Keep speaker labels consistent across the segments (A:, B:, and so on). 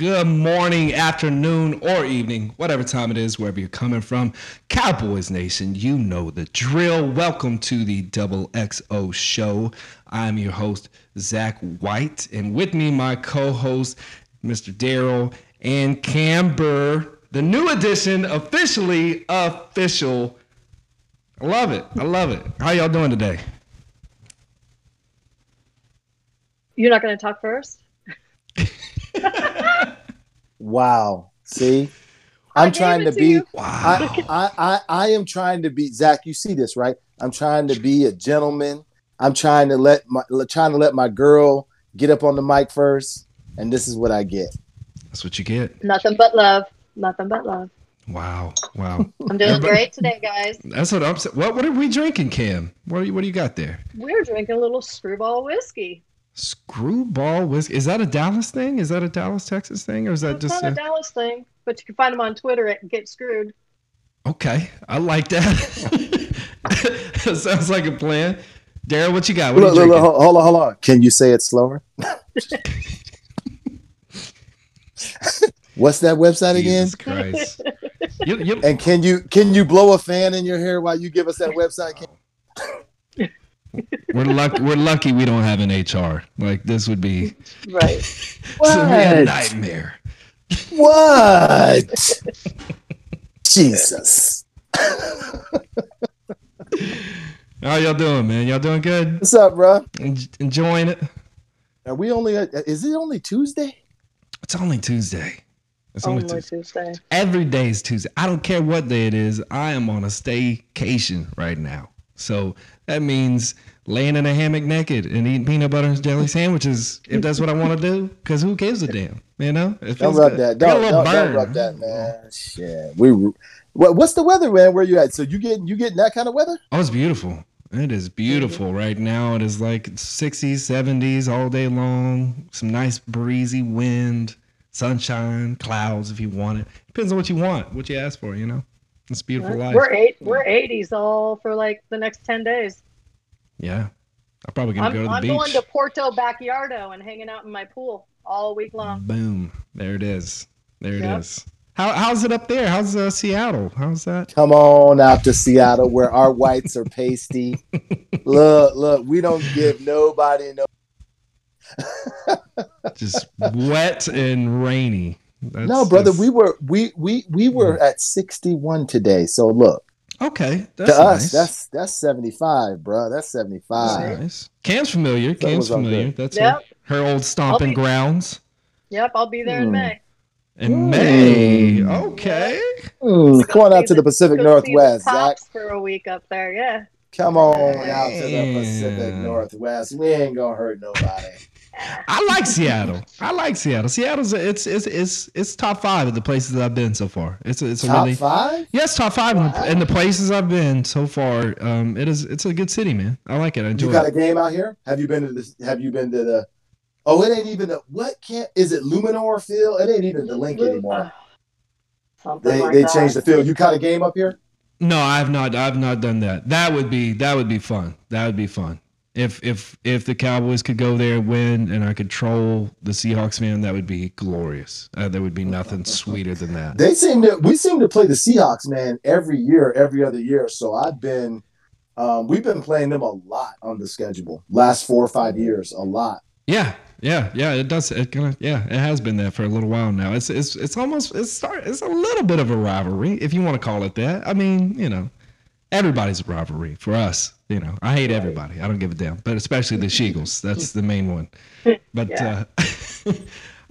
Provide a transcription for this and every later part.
A: good morning, afternoon, or evening, whatever time it is, wherever you're coming from. Cowboys Nation, you know the drill. Welcome to the Double XO Show. I'm your host, Zach White, and with me, my co host, Mr. Daryl and Camber, the new edition, officially official. I love it. I love it. How y'all doing today?
B: You're not going to talk first?
C: Wow. See, I'm trying to
B: to
C: be.
A: Wow.
C: I, I, I, I am trying to be. Zach, you see this, right? I'm trying to be a gentleman. I'm trying to let my trying to let my girl get up on the mic first, and this is what I get.
A: That's what you get.
B: Nothing but love. Nothing but love.
A: Wow. Wow.
B: I'm doing
A: Everybody-
B: great today, guys.
A: That's what I'm saying. What, what are we drinking, Cam? What, do you- what do you got there?
B: We're drinking a little screwball whiskey.
A: Screwball whiskey. Is that a Dallas thing? Is that a Dallas, Texas thing? Or is that
B: It's
A: just
B: not
A: a...
B: a Dallas thing, but you can find them on Twitter at Get Screwed.
A: Okay, I like that. that sounds like a plan. Daryl, what you got? What are
C: Look,
A: you
C: look,
A: drinking?
C: look, hold on, hold on. Can you say it slower? What's that website again?
A: Jesus Christ. You- you-
C: And can you can you blow a fan in your hair while you give us that website? Can-
A: we're lucky. We're lucky we don't have an HR. Like this would be,
B: Right.
A: this would a
C: What?
A: nightmare.
C: What? Jesus.
A: How y'all doing, man? Y'all doing good?
C: What's up, bro?
A: En- Enjoying it?
C: Are we only? Uh, is it only Tuesday?
A: It's only Tuesday. It's only,
B: Only
A: Tuesday.
B: Tuesday.
A: Every day is Tuesday. I don't care what day it is. I am on a staycation right now. So that means laying in a hammock naked and eating peanut butter and jelly sandwiches if that's what I want to do. Because who gives a damn? You know?
C: Don't rub
A: good.
C: that.
A: I got a
C: Don't, don't, don't rub that, man. Shit. We. What, what's the weather, man? Where you at? So you getting you getting that kind of weather?
A: Oh, it's beautiful. It is mm-hmm. beautiful right now. It is like 60s, 70s all day long. Some nice breezy wind, sunshine, clouds if you want it. Depends on what you want, what you ask for, you know? It's a beautiful life.
B: We're eight. We're 80s all for like the next 10 days.
A: Yeah. I'm probably going
B: I'm,
A: to go to the beach.
B: I'm going to Porto Backyardo and hanging out in my pool all week long.
A: Boom. There it is. There it is.
B: Yep.
A: How, how's it up there? How's uh, Seattle? How's that?
C: Come on out to Seattle where our whites are pasty. look, look, we don't give nobody no.
A: Just wet and rainy. That's,
C: no, brother,
A: that's-
C: we were we we we were at 61 today. So look,
A: Okay. That's
C: to us, that's that's 75, bro. That's
A: That's
C: 75.
A: nice. Cam's familiar.
C: That
A: Cam's familiar. That's
B: Yep.
A: her, her old stomping
B: be-
A: grounds.
B: Yep, I'll be there in
C: Hmm.
B: May.
A: In
C: Mm.
A: May. Okay.
C: Mm, come on out to
B: See
C: the Pacific
B: go see the
C: Northwest, Zach.
B: For a week up there. Yeah.
C: Come on out to the Pacific Northwest. We ain't gonna hurt nobody.
A: I like Seattle. I like Seattle. Seattle's a, it's it's it's it's top five of the places I've been so far. It's a, it's a
C: Top
A: really
C: five?
A: yes top five in, the, in the places I've been so far. Um, it is it's a good city, man. I like it. I enjoy
C: You got
A: it.
C: a game out here? Have you been to this? Have you been to the? Oh, it ain't even the what can't is it Luminor Field? It ain't even the link anymore.
B: Something
C: They
B: like
C: they
B: that.
C: changed the field. You caught a game up here?
A: No, I've not. I've not done that. That would be that would be fun. That would be fun. If if if the Cowboys could go there and win, and I could troll the Seahawks man, that would be glorious. Uh, there would be nothing sweeter than that.
C: They seem to we seem to play the Seahawks, man, every year, every other year. So I've been um, we've been playing them a lot on the schedule. Last four or five years, a lot.
A: Yeah, yeah, yeah. It does. It kind of. Yeah, it has been that for a little while now. It's it's it's almost it's start. It's a little bit of a rivalry, if you want to call it that. I mean, you know, everybody's a rivalry for us. You know, I hate everybody. I don't give a damn, but especially the Sheagles. That's the main one. But
B: Yeah.
A: uh, all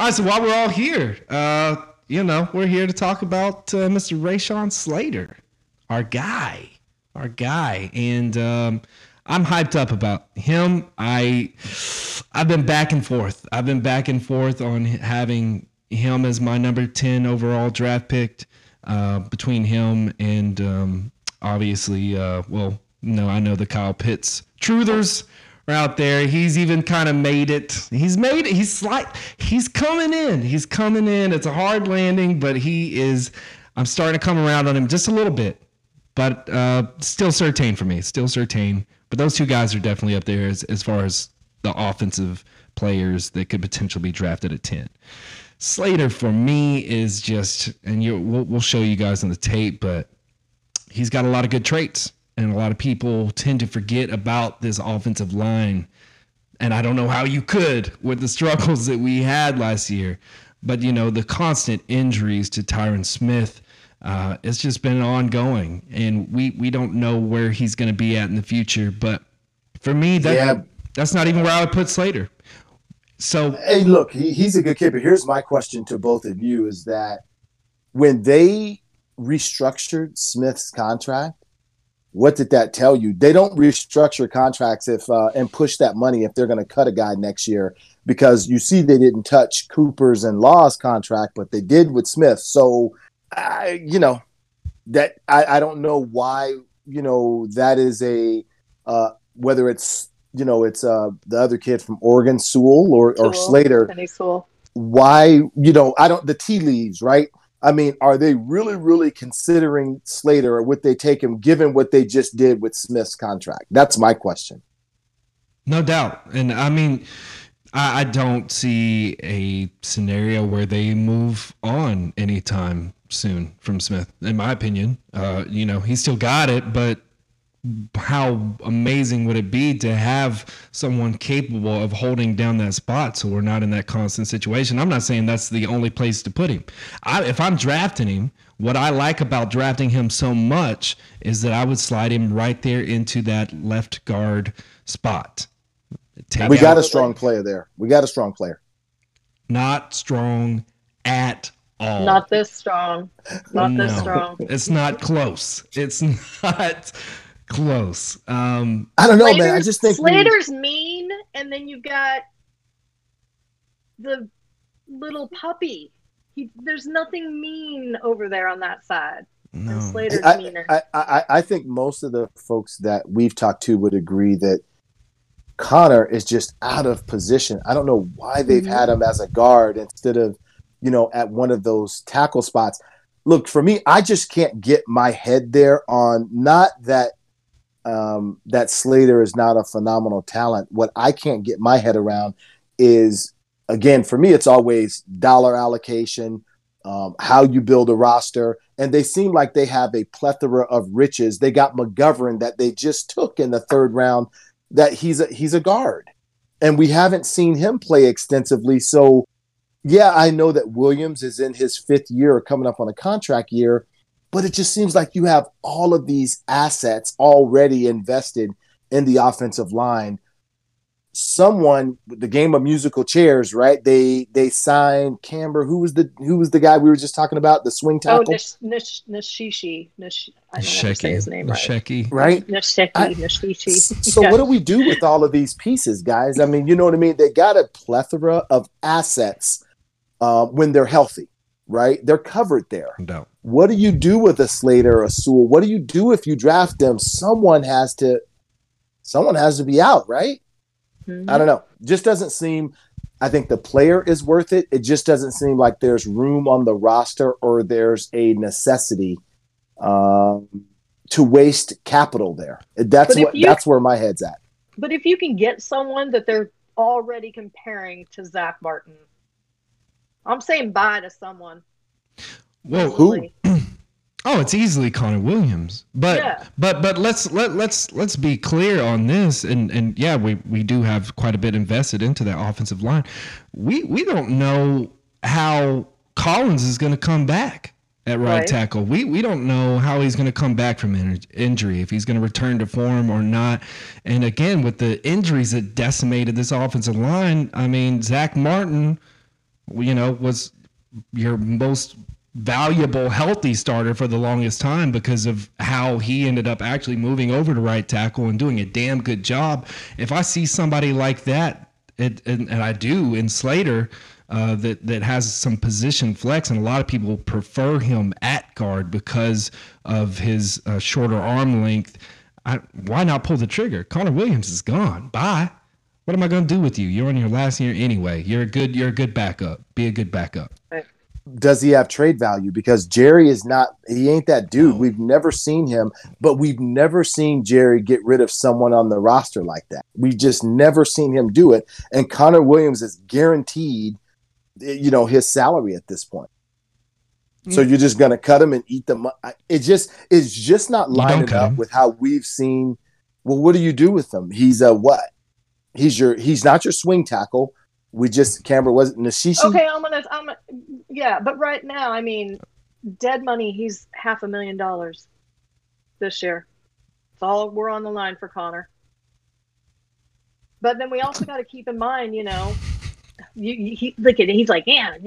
A: right. So while we're all here, uh, you know, we're here to talk about uh, Mr. Rashawn Slater, our guy, our guy, and um, I'm hyped up about him. I I've been back and forth. I've been back and forth on having him as my number ten overall draft pick. Uh, between him and um, obviously, uh, well, no, I know the Kyle Pitts truthers are out there. He's even kind of made it. He's made it. He's slight. He's coming in. He's coming in. It's a hard landing, but he is. I'm starting to come around on him just a little bit but uh, still Surtain for me. Still Surtain. But those two guys are definitely up there as, as far as the offensive players that could potentially be drafted at 10. Slater for me is just, and you we'll, we'll show you guys on the tape, but he's got a lot of good traits, and a lot of people tend to forget about this offensive line. And I don't know how you could with the struggles that we had last year, but you know the constant injuries to Tyron Smith. Uh, it's just been ongoing, and we we don't know where he's going to be at in the future. But for me, that
C: Yeah.
A: that's not even where I would put Slater. So
C: Hey, look, he, he's a good kid, but here's my question to both of you: is that when they restructured Smith's contract, what did that tell you? They don't restructure contracts if uh, and push that money if they're going to cut a guy next year because you see they didn't touch Cooper's and Law's contract, but they did with Smith. So, I, you know, that I, I don't know why you know that is a uh, whether it's you know it's uh, the other kid from Oregon, Sewell or, or
B: Sewell,
C: Slater
B: Penei Sewell.
C: why you know i don't the tea leaves right i mean are they really really considering slater or would they take him given what they just did with smith's contract that's my question
A: No doubt. And I mean, I, I don't see a scenario where they move on anytime soon from Smith, in my opinion. Uh, you know, he still got it, but how amazing would it be to have someone capable of holding down that spot so we're not in that constant situation? I'm not saying that's the only place to put him. I, if I'm drafting him, what I like about drafting him so much is that I would slide him right there into that left guard spot. Take
C: we got a
A: out-
C: strong player there we got a strong player
A: not strong at all.
B: Not this strong. Not this strong.
A: It's not close. It's not close. Um,
C: i don't know man i just think we-
B: Slater's mean, and then you've got the little puppy. He, there's nothing mean over there on that side. And
A: no.
B: Slater's
C: I,
B: meaner.
C: I, I, I think most of the folks that we've talked to would agree that Connor is just out of position. I don't know why they've
B: Mhm.
C: had him as a guard instead of, you know, at one of those tackle spots. Look, for me, I just can't get my head there on not that um, that Slater is not a phenomenal talent. What I can't get my head around is, again, for me, it's always dollar allocation, um, how you build a roster, and they seem like they have a plethora of riches. They got McGovern that they just took in the third round. That he's a he's a guard, and we haven't seen him play extensively. So, yeah, I know that Williams is in his fifth year, coming up on a contract year, but it just seems like you have all of these assets already invested in the offensive line someone the game of musical chairs, right? They they signed Camber. Who was the who was the guy we were just talking about? The swing
B: oh,
C: tackle,
B: Nish, Nish, Nishishi. Nish, I don't know how to say his name right.
A: Sheki.
C: right?
B: Nishiki.
C: I-
B: Nishishi.
C: So
B: Yeah.
C: what do we do with all of these pieces, guys? I mean, you know what I mean? They got a plethora of assets uh, when they're healthy, right? They're covered there.
A: No.
C: What do you do with a Slater or a Sewell? What do you do if you draft them? Someone has to, someone has to be out, right?
B: Mhm.
C: I don't know. Just doesn't seem. I think the player is worth it. It just doesn't seem like there's room on the roster or there's a necessity um, to waste capital there. That's what.
B: you-
C: that's where my head's at.
B: But if you can get someone that they're already comparing to Zach Martin, I'm saying bye to someone.
A: Well,
C: Who?
A: Oh, it's easily Connor Williams. But
B: Yeah.
A: but but let's let let's let's be clear on this and and yeah, we we do have quite a bit invested into that offensive line. We we don't know how Collins is going to come back at right,
B: Right.
A: tackle. We we don't know how he's going to come back from in- injury if he's going to return to form or not. And again, with the injuries that decimated this offensive line, I mean, Zach Martin, you know, was your most valuable healthy starter for the longest time because of how he ended up actually moving over to right tackle and doing a damn good job. If I see somebody like that, it, and, and I do in Slater, uh, that that has some position flex, and a lot of people prefer him at guard because of his uh, shorter arm length. I, why not pull the trigger? Connor Williams is gone. Bye. What am I going to do with you? You're on your last year anyway. You're a good. You're a good backup. Be a good backup.
C: Does he have trade value? Because Jerry is not. He ain't that dude. We've never seen him, but we've never seen Jerry get rid of someone on the roster like that. We just never seen him do it. And Connor Williams is guaranteed you know, his salary at this point.
A: Mm.
C: So you're just going to cut him and eat the money. It just it's just not lining up
A: him.
C: with how we've seen. Well, what do you do with him? He's a what? He's your he's not your swing tackle. We just Camber wasn't Nashishi.
B: Okay, I'm gonna, I'm, yeah, but right now, I mean, dead money. He's half a million dollars this year. It's all we're on the line for Connor. But then we also got to keep in mind, you know, you, you, he, look at it. He's like, yeah,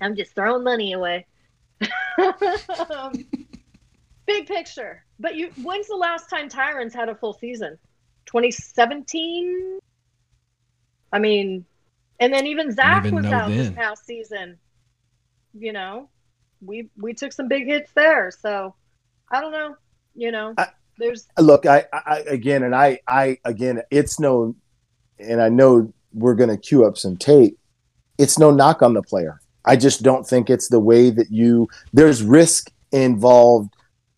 B: I'm just throwing money away. Um, big picture. But you, when's the last time Tyron's had a full season? 2017. I mean, and then even Zach
A: even
B: was
A: know
B: out this past season. You know, we we took some big hits there. So I don't know. You know,
C: I-
B: there's
C: look I, I again and i i again it's no and i know we're going to queue up some tape it's no knock on the player i just don't think it's the way that you there's risk involved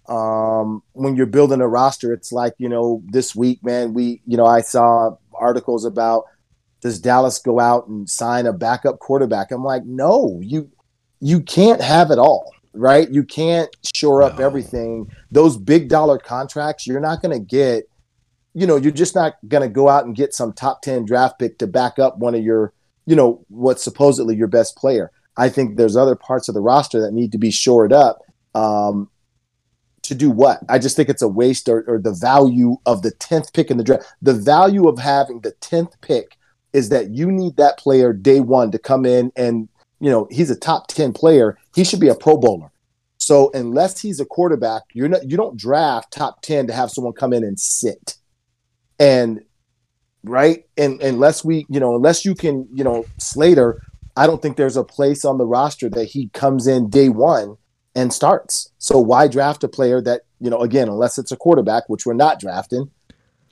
C: um when you're building a roster it's like you know this week man we you know i saw articles about does dallas go out and sign a backup quarterback? I'm like no you you can't have it all right? You can't shore up
A: No.
C: everything. Those big dollar contracts you're not going to get you know you're just not going to go out and get some top 10 draft pick to back up one of your you know what's supposedly your best player. I think there's other parts of the roster that need to be shored up. Um, to do what i just think it's a waste or, or the value of the 10th pick in the draft the value of having the 10th pick is that you need that player day one to come in and you know he's a top 10 player he should be a pro bowler so unless he's a quarterback, you're not you don't draft top 10 to have someone come in and sit. And right? And unless we, you know, unless you can, you know, Slater, I don't think there's a place on the roster that he comes in day one and starts. So why draft a player that, you know, again, unless it's a quarterback, which we're not drafting,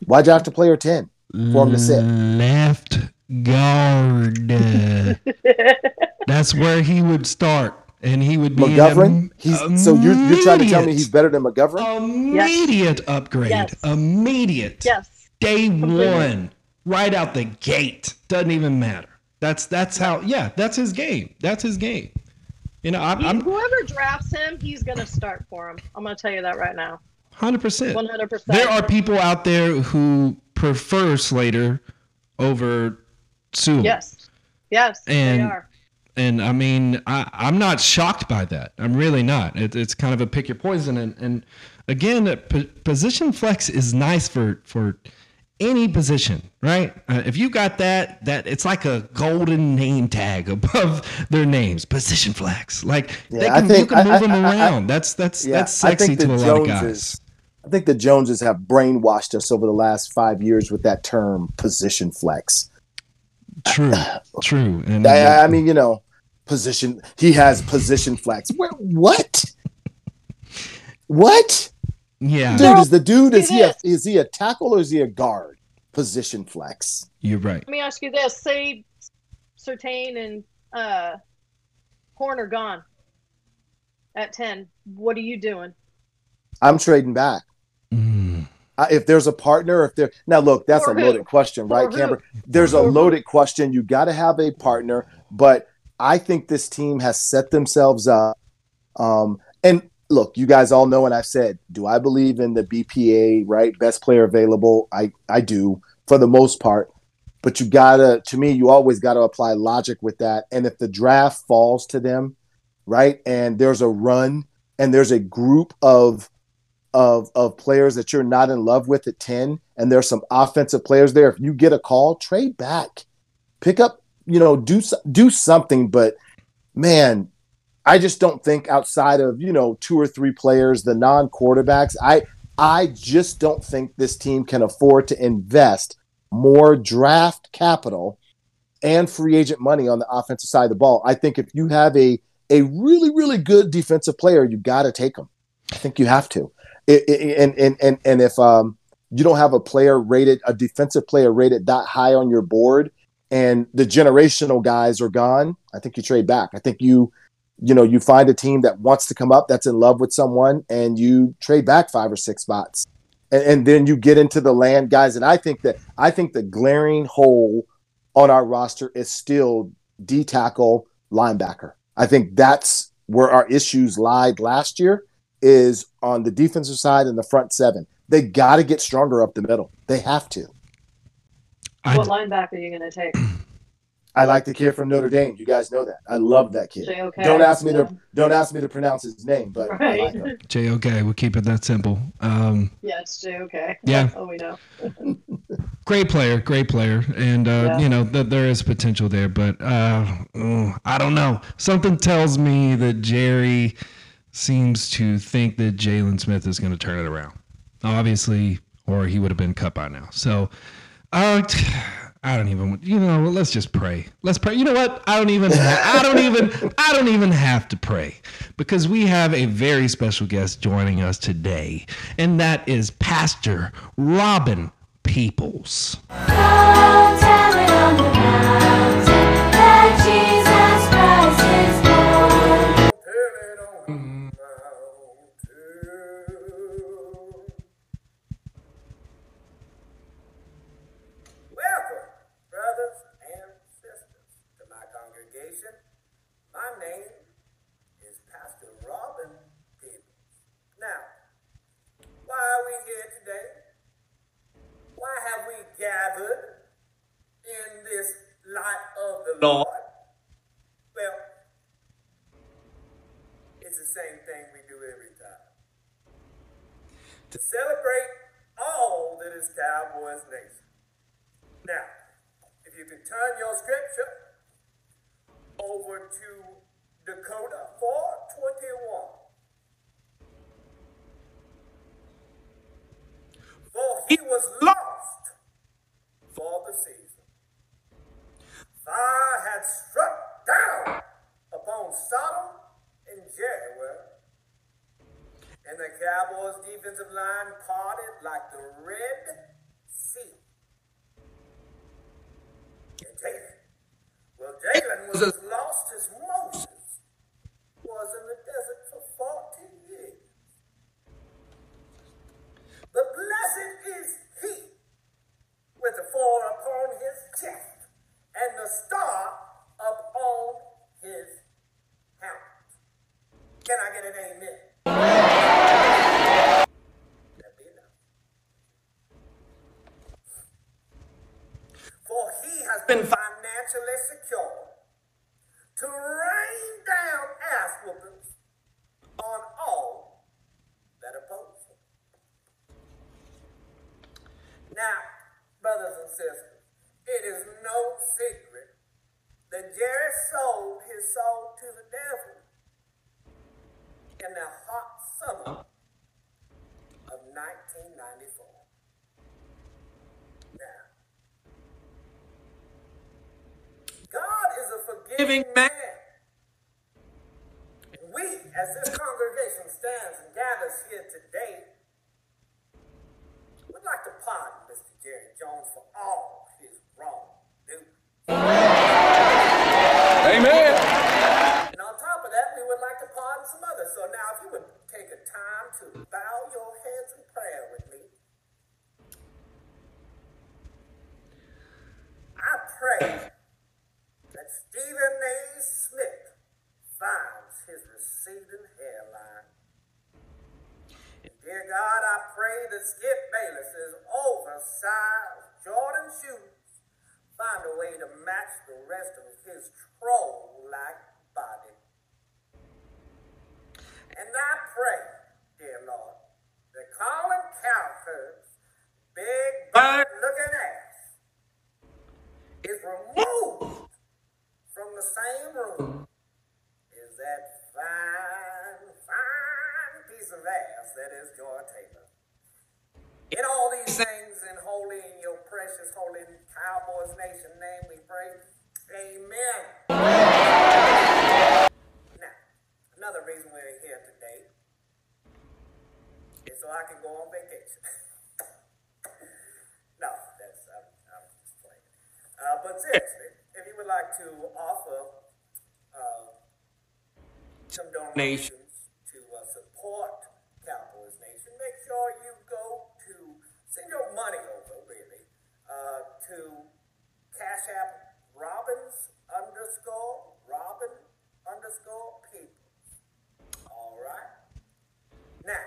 C: why draft a player 10? For him to sit.
A: Left guard. That's where he would start, and he would be
C: McGovern? He's so you're, you're trying to tell me he's better than McGovern?
A: immediate upgrade,
B: Yes.
A: immediate,
B: yes.
A: day
B: Completely.
A: one, right out the gate. Doesn't even matter. That's that's how. Yeah, that's his game. That's his game. You know, I'm,
B: He-
A: I'm
B: whoever drafts him, he's gonna start for him. I'm gonna tell you that right now.
A: 100%.
B: 100. percent
A: There are people out there who prefer Slater over Sewell.
B: Yes. Yes.
A: And-
B: they are.
A: And I mean, I, I'm not shocked by that. I'm really not. It, it's kind of a pick your poison. And, and again, position flex is nice for, for any position, right? Uh, if you got that, that it's like a golden name tag above their names. Position flex, like they
C: Yeah, I
A: can,
C: think-
A: you can move
C: I-
A: them
C: I- I-
A: around. that's that's
C: Yeah,
A: that's sexy to a lot of guys.
C: I think the Joneses have brainwashed us over the last five years with that term position flex.
A: True, true. And
C: I, I mean, you know, position. He has position flex. Where, what? What?
A: Yeah,
C: Dude, is the dude is he a, is he a tackle or is he a guard? Position flex.
A: you're right.
B: Let me ask you this: Say, Surtain and uh, Horn are gone at ten. What are you doing?
C: I'm trading back.
A: Mm.
C: I, if there's a partner, if there now look, that's
B: For
C: a
B: who?
C: loaded question,
B: For
C: right,
B: who?
C: Camber? There's a loaded question. You got to have a partner, but I think this team has set themselves up. Um, and look, you guys all know, and I've said, do I believe in the BPA, right? Best player available. I I do for the most part, but you gotta, to me, you always got to apply logic with that. And if the draft falls to them, right, and there's a run, and there's a group of of of players that you're not in love with at 10 and there's some offensive players there if you get a call trade back pick up you know do do something but man I just don't think outside of, you know, two or three players, the non-quarterbacks, I I just don't think this team can afford to invest more draft capital and free agent money on the offensive side of the ball. I think if you have a a really really good defensive player, you got to take them. I think you have to. It, it- and and and and if um you don't have a player rated a defensive player rated that high on your board and the generational guys are gone, I think you trade back. I think you you know you find a team that wants to come up that's in love with someone and you trade back five or six spots and, and then you get into the land guys and i think that i think the glaring hole on our roster is still d tackle linebacker. I think that's where our issues lied last year is on the defensive side and the front seven. They got to get stronger up the middle. They have to.
B: What linebacker are you going to take?
C: I like the kid from Notre Dame. You guys know that. I love that kid.
B: J.O.K.?
C: Don't ask me
B: Yeah.
C: to don't ask me to pronounce his name, but I like
A: JOK, we'll keep it that simple. Um,
B: Yeah, it's J.O.K.
A: Yeah.
B: Oh, we know.
A: great player, great player, and uh,
B: Yeah.
A: you know th- there is potential there, but uh, oh, I don't know. Something tells me that Jerry seems to think that Jaylon Smith is going to turn it around. Obviously, or he would have been cut by now. So, uh, I don't even. You know, let's just pray. Let's pray. You know what? I don't even. I don't even. I don't even have to pray because we have a very special guest joining us today, and that is Pastor Robin Peoples.
D: Gathered in this light of the Lord? Well, it's the same thing we do every time. To celebrate all that is Cowboys Nation. Now, if you can turn your scripture over to Dakota 421. For he was lost for the season. Fire had struck down upon Sodom and Jericho, and the Cowboys' defensive line parted like the Red Sea. And Jaylon. Well, Jaylon was as lost as Moses was in the desert for 40 years. But blessed is he with the four upon his chest and the star upon his helmet. Can I get an amen? That'd be enough. For he has been financially secure to rain down ass whoopings on all that oppose him. Now, brothers and sisters, it is no secret that Jerry sold his soul to the devil in the hot summer of 1994. Now, God is a forgiving man. And we, as this congregation stands and gathers here today, would like to pardon Mr. Jerry Jones for all his wrongdoing.
E: Amen.
D: And on top of that, we would like to pardon some others. So now, if you would take a time to bow your heads in prayer with me. I pray that Stephen A. Smith finds his receding hairline. And dear God, I pray that Skip Bayless's oversized. Jordan shoes find a way to match the rest of his troll-like body. And I pray, dear Lord, that Colin Cowherd's big bird-looking ass is removed from the same room In all these things, and holy in your precious, holy Cowboys Nation name, we pray. Amen. Now, another reason we're here today is so I can go on vacation. no, that's I'm, I'm just playing. Uh, but seriously, if you would like to offer uh, some donations money over, really, uh, to Cash App Robbins underscore Robin underscore people. All right. Now,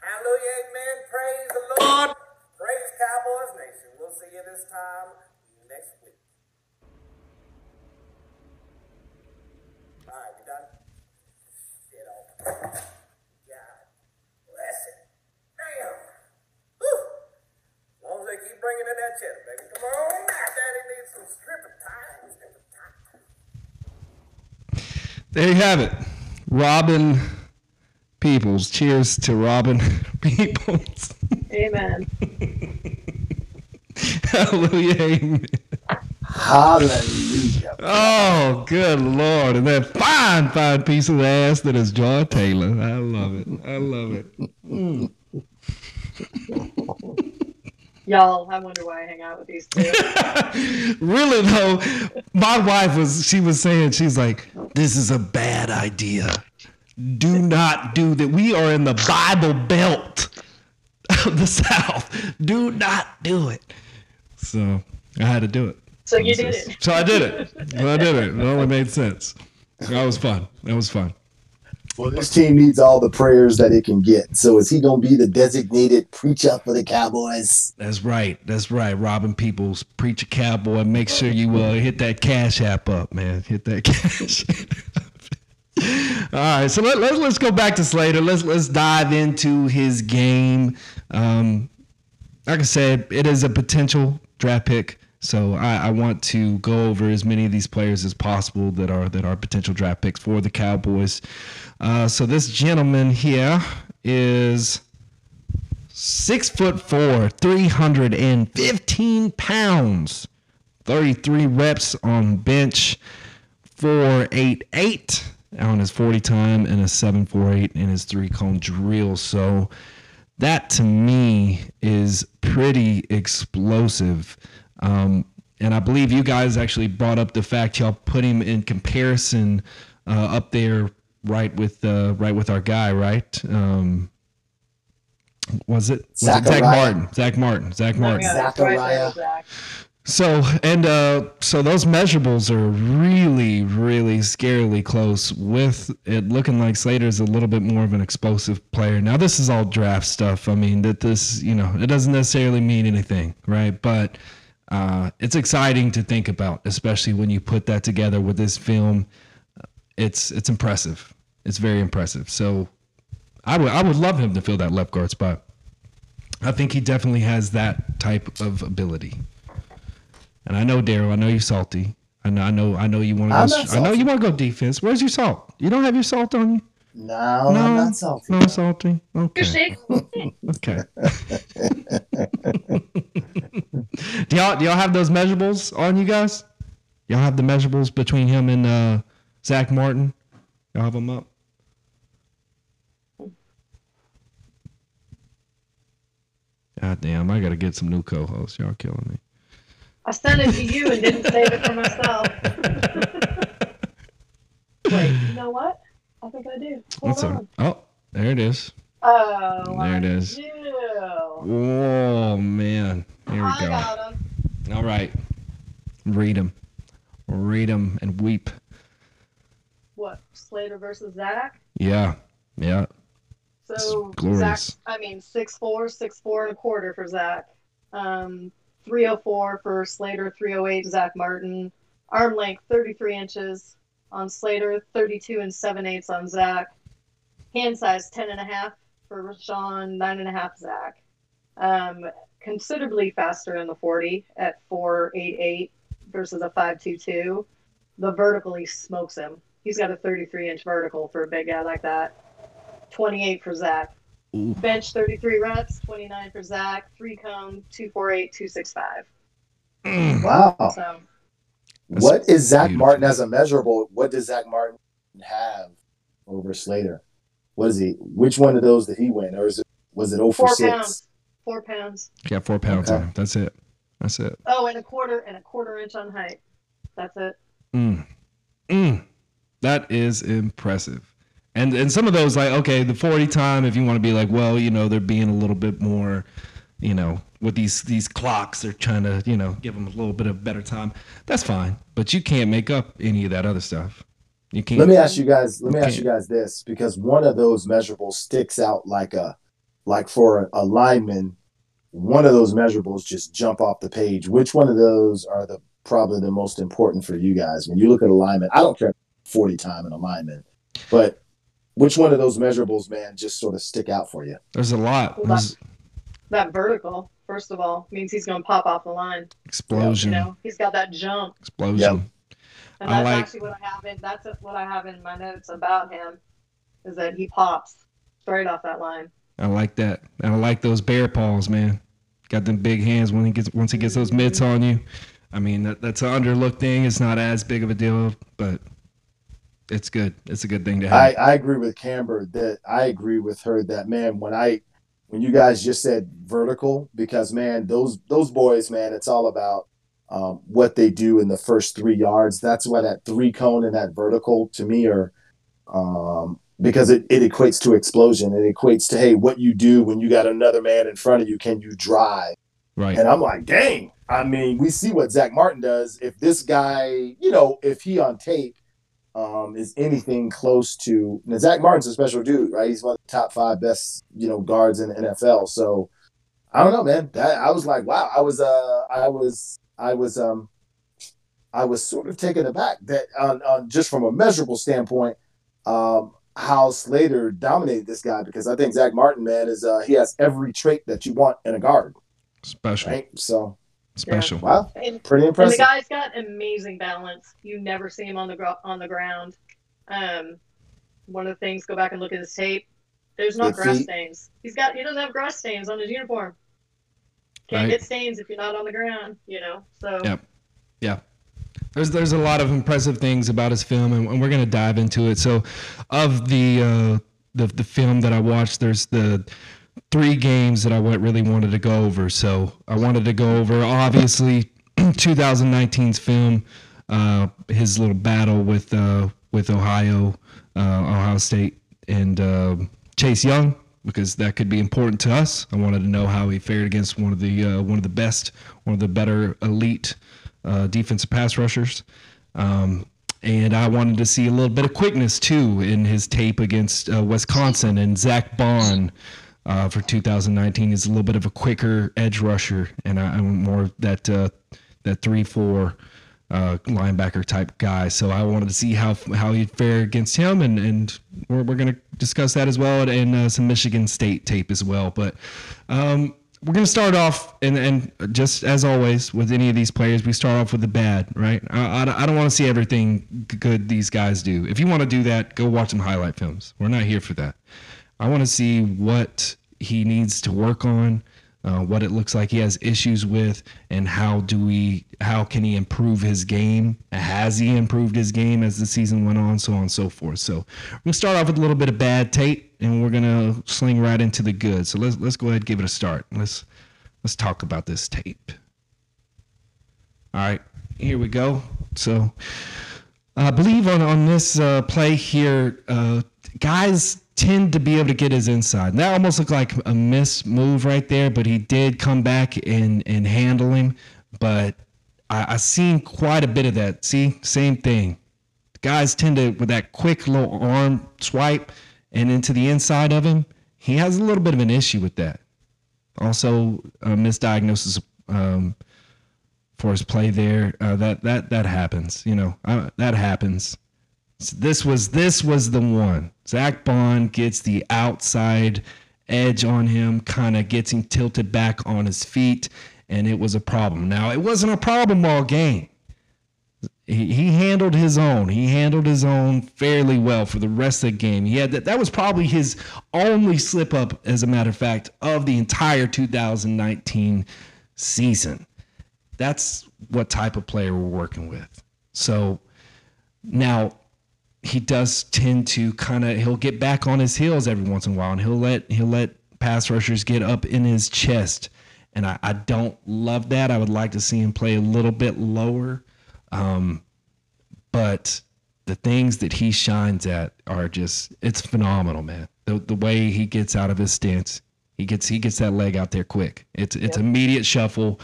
D: hallelujah, amen. Praise the Lord. Praise Cowboys Nation. We'll see you this time next week. All right, you done? Get off. Bringing in that cheddar, baby. Come on now, Daddy needs some stripping time.
A: There you have it. Robin Peoples. Cheers to Robin Peoples.
B: Amen.
A: Hallelujah. Amen.
C: Hallelujah.
A: Oh, good Lord. And that fine, fine piece of ass that is John Taylor. I love it. I love it. Mm.
B: Y'all, I wonder why I hang out with these two.
A: really though, my wife was she was saying she's like, this is a bad idea. Do not do that. We are in the Bible belt of the South. Do not do it. So I had to do it.
B: So you did it.
A: So I did it. So I did it. It only made sense. That was fun. That was fun.
C: Well, this team needs all the prayers that it can get. So is he going to be the designated preacher for the Cowboys?
A: That's right. That's right. Robin Peoples, preacher cowboy. Make sure you uh, hit that cash app up, man. Hit that cash. All right, so let, let, let's go back to Slater. Let's let's dive into his game. Um, like I said, it is a potential draft pick, so I, I want to go over as many of these players as possible that are that are potential draft picks for the Cowboys. Uh, so this gentleman here is six foot four, 315 pounds, 33 reps on bench, 488 on his 40 time, and a 748 in his three cone drill. So that to me is pretty explosive. Um, and I believe you guys actually brought up the fact y'all put him in comparison uh, up there, right with uh, right with our guy, right? Um, was it was it Zach Martin? Zach Martin. Zach Martin.
B: yeah, that's right there,
C: Zachariah.
A: So and uh, so those measurables are really, really scarily close. With it looking like Slater's a little bit more of an explosive player. Now this is all draft stuff. I mean that this, you know, it doesn't necessarily mean anything, right? But uh, it's exciting to think about, especially when you put that together with this film. It's it's impressive. It's very impressive. So I would I would love him to fill that left guard spot. I think he definitely has that type of ability. And I know Daryl, I know you're salty. I know I know I know you want to go I know you want to go defense. Where's your salt? You don't have your salt on you?
C: No, I'm not salty.
A: No salty. Okay. Okay. do y'all do y'all have those measurables on you guys? Y'all have the measurables between him and uh, Zach Martin? Y'all have them up? God damn, I gotta get some new co-hosts. Y'all killing me.
B: I sent it to you and didn't save it for myself. Wait, you know what? I think I do. Hold
A: What's
B: on.
A: up? Oh, there it is.
B: Oh,
A: There it is.
B: do.
A: Oh man, here we
B: I
A: go.
B: got him.
A: All right, read them, read them, and weep.
B: What? Slater versus Zach?
A: Yeah, yeah.
B: So
A: glorious.
B: Zach, I mean, six four, six four and a quarter for Zach. Um, 304 for Slater, 308 Zach Martin. Arm length 33 inches on Slater, 32 and 7 eighths on Zach. Hand size 10 and a half for Rashawn, nine and a half Zach. Um, considerably faster in the 40 at 488 versus a 522. The vertical, he smokes him. He's got a 33 inch vertical for a big guy like that. 28 for Zach.
A: Ooh.
B: Bench 33 reps, 29 for Zach. Three cone, 248, 265.
A: Mm.
C: Wow.
B: So
A: That's
C: what is Zach
A: beautiful.
C: Martin as a measurable? What does Zach Martin have over Slater? What is he? Which one of those did he win, or is it was it 0 for
B: four
C: six?
B: pounds. Four pounds.
A: Yeah, four pounds
C: Okay.
A: on. That's it. That's it.
B: Oh, and a quarter and a quarter inch on height. That's it.
A: Mm. Mm. That is impressive. And and some of those like okay, the 40 time if you want to be like, well, you know, they're being a little bit more, you know, with these these clocks, they're trying to, you know, give them a little bit of better time. That's fine, but you can't make up any of that other stuff. You can't.
C: Let me ask you guys. Let me
A: Okay.
C: ask you guys this, because one of those measurables sticks out like a, like for a lineman, one of those measurables just jump off the page. Which one of those are the probably the most important for you guys when you look at a lineman? I don't care forty time in a lineman, but which one of those measurables, man, just sort of stick out for you?
A: There's a lot. There's,
B: that vertical, first of all, means he's going to pop off the line. You
A: Explosion.
B: know, he's got that jump.
A: Explosion.
C: Yep.
B: And
A: I
B: that's
A: like-
B: actually what I have in that's what I have in my notes about him is that he pops straight off that line.
A: I like that. And I like those bear paws, man. Got them big hands when he gets once he gets those mitts on you. I mean, that, that's an underlook thing. It's not as big of a deal, but it's good. It's a good thing to have.
C: I, I agree with Camber that I agree with her that man when I when you guys just said vertical because man those those boys man it's all about um, what they do in the first three yards that's why that three cone and that vertical to me are um, because it, it equates to explosion it equates to hey what you do when you got another man in front of you can you drive
A: right.
C: and I'm like, dang. I mean, we see what Zach Martin does. If this guy, you know, if he on tape um, is anything close to now, Zach Martin's a special dude, right? He's one of the top five best, you know, guards in the NFL. So I don't know, man. That I was like, wow. I was, uh, I was, I was, um, I was sort of taken aback that on, on just from a measurable standpoint, um, how Slater dominated this guy because I think Zach Martin, man, is uh, he has every trait that you want in a guard,
A: Special.
C: right? So
A: Special.
C: Wow,
B: And,
C: pretty
B: and the guy's got amazing balance. You never see him on the gro- on the ground. Um, one of the things, go back and look at his tape. There's no
C: Good
B: grass
C: feet.
B: stains. He's got he doesn't have grass stains on his uniform. Can't
A: Right.
B: get stains if you're not on the ground, you know. So
A: Yep. Yeah. There's there's a lot of impressive things about his film, and, and we're gonna dive into it. So, of the uh, the the film that I watched, there's the three games that I went, really wanted to go over. So I wanted to go over obviously 2019's film, uh, his little battle with uh, with Ohio, uh, Ohio State, and uh, Chase Young because that could be important to us. I wanted to know how he fared against one of the uh, one of the best, one of the better elite uh, defensive pass rushers. Um, and I wanted to see a little bit of quickness too in his tape against uh, Wisconsin and Zack Baun uh, for 2019 is a little bit of a quicker edge rusher, and I, I'm more of that uh, that three four uh, linebacker type guy. So I wanted to see how how he'd fare against him, and and we're, we're going to discuss that as well, and uh, some Michigan State tape as well. But um, we're going to start off, and and just as always with any of these players, we start off with the bad, right? I, I, I don't want to see everything good these guys do. If you want to do that, go watch some highlight films. We're not here for that. I want to see what he needs to work on, uh, what it looks like he has issues with, and how do we, how can he improve his game? Has he improved his game as the season went on, so on and so forth. So we're gonna start off with a little bit of bad tape, and we're gonna sling right into the good. So let's let's go ahead and give it a start. Let's let's talk about this tape. All right, here we go. So I believe on on this uh, play here, uh, guys tend to be able to get his inside. And that almost looked like a miss move right there, but he did come back and and handle him. But I, I seen quite a bit of that. See, same thing. Guys tend to with that quick little arm swipe and into the inside of him. He has a little bit of an issue with that. Also, a misdiagnosis um, for his play there. Uh, that that that happens. You know, uh, that happens. So this was this was the one. Zack Baun gets the outside edge on him, kind of gets him tilted back on his feet, and it was a problem. Now it wasn't a problem all game. He, he handled his own. He handled his own fairly well for the rest of the game. He had that. That was probably his only slip up, as a matter of fact, of the entire 2019 season. That's what type of player we're working with. So now he does tend to kind of he'll get back on his heels every once in a while and he'll let he'll let pass rushers get up in his chest. And I, I don't love that. I would like to see him play a little bit lower. Um, but the things that he shines at are just it's phenomenal man. The, the way he gets out of his stance he gets he gets that leg out there quick. It's it's immediate shuffle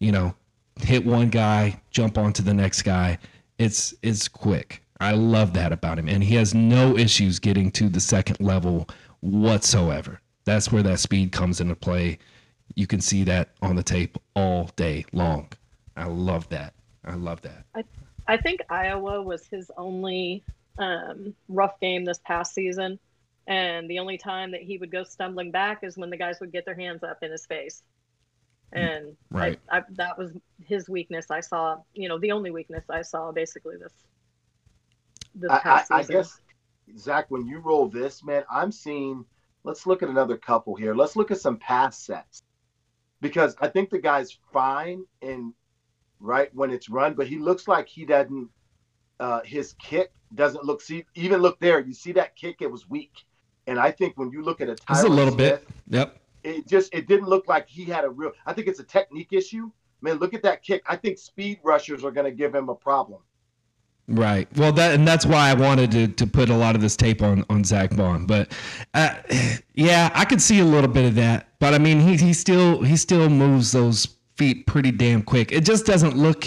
A: you know hit one guy jump onto the next guy. It's it's quick i love that about him and he has no issues getting to the second level whatsoever that's where that speed comes into play you can see that on the tape all day long i love that i love that
B: I think Iowa was his only um, rough game this past season. And the only time that he would go stumbling back is when the guys would get their hands up in his face. And I- I, that was his weakness. I saw, you know, the only weakness I saw basically this this
C: I, I,
B: past
C: I guess, Zach, when you roll this, man, I'm seeing. Let's look at another couple here. Let's look at some pass sets because I think the guy's fine in right when it's run, but he looks like he doesn't. Uh, his kick doesn't look. See, even look there. You see that kick? It was weak, and I think when you look at a,
A: Just a little
C: Smith,
A: bit. Yep.
C: it just it didn't look like he had a real. I think it's a technique issue. Man, look at that kick. I think speed rushers are going to give him a problem.
A: Right. Well, that and that's why I wanted to, to put a lot of this tape on on Zack Baun. But uh, yeah, I could see a little bit of that. But I mean, he he still he still moves those feet pretty damn quick. It just doesn't look.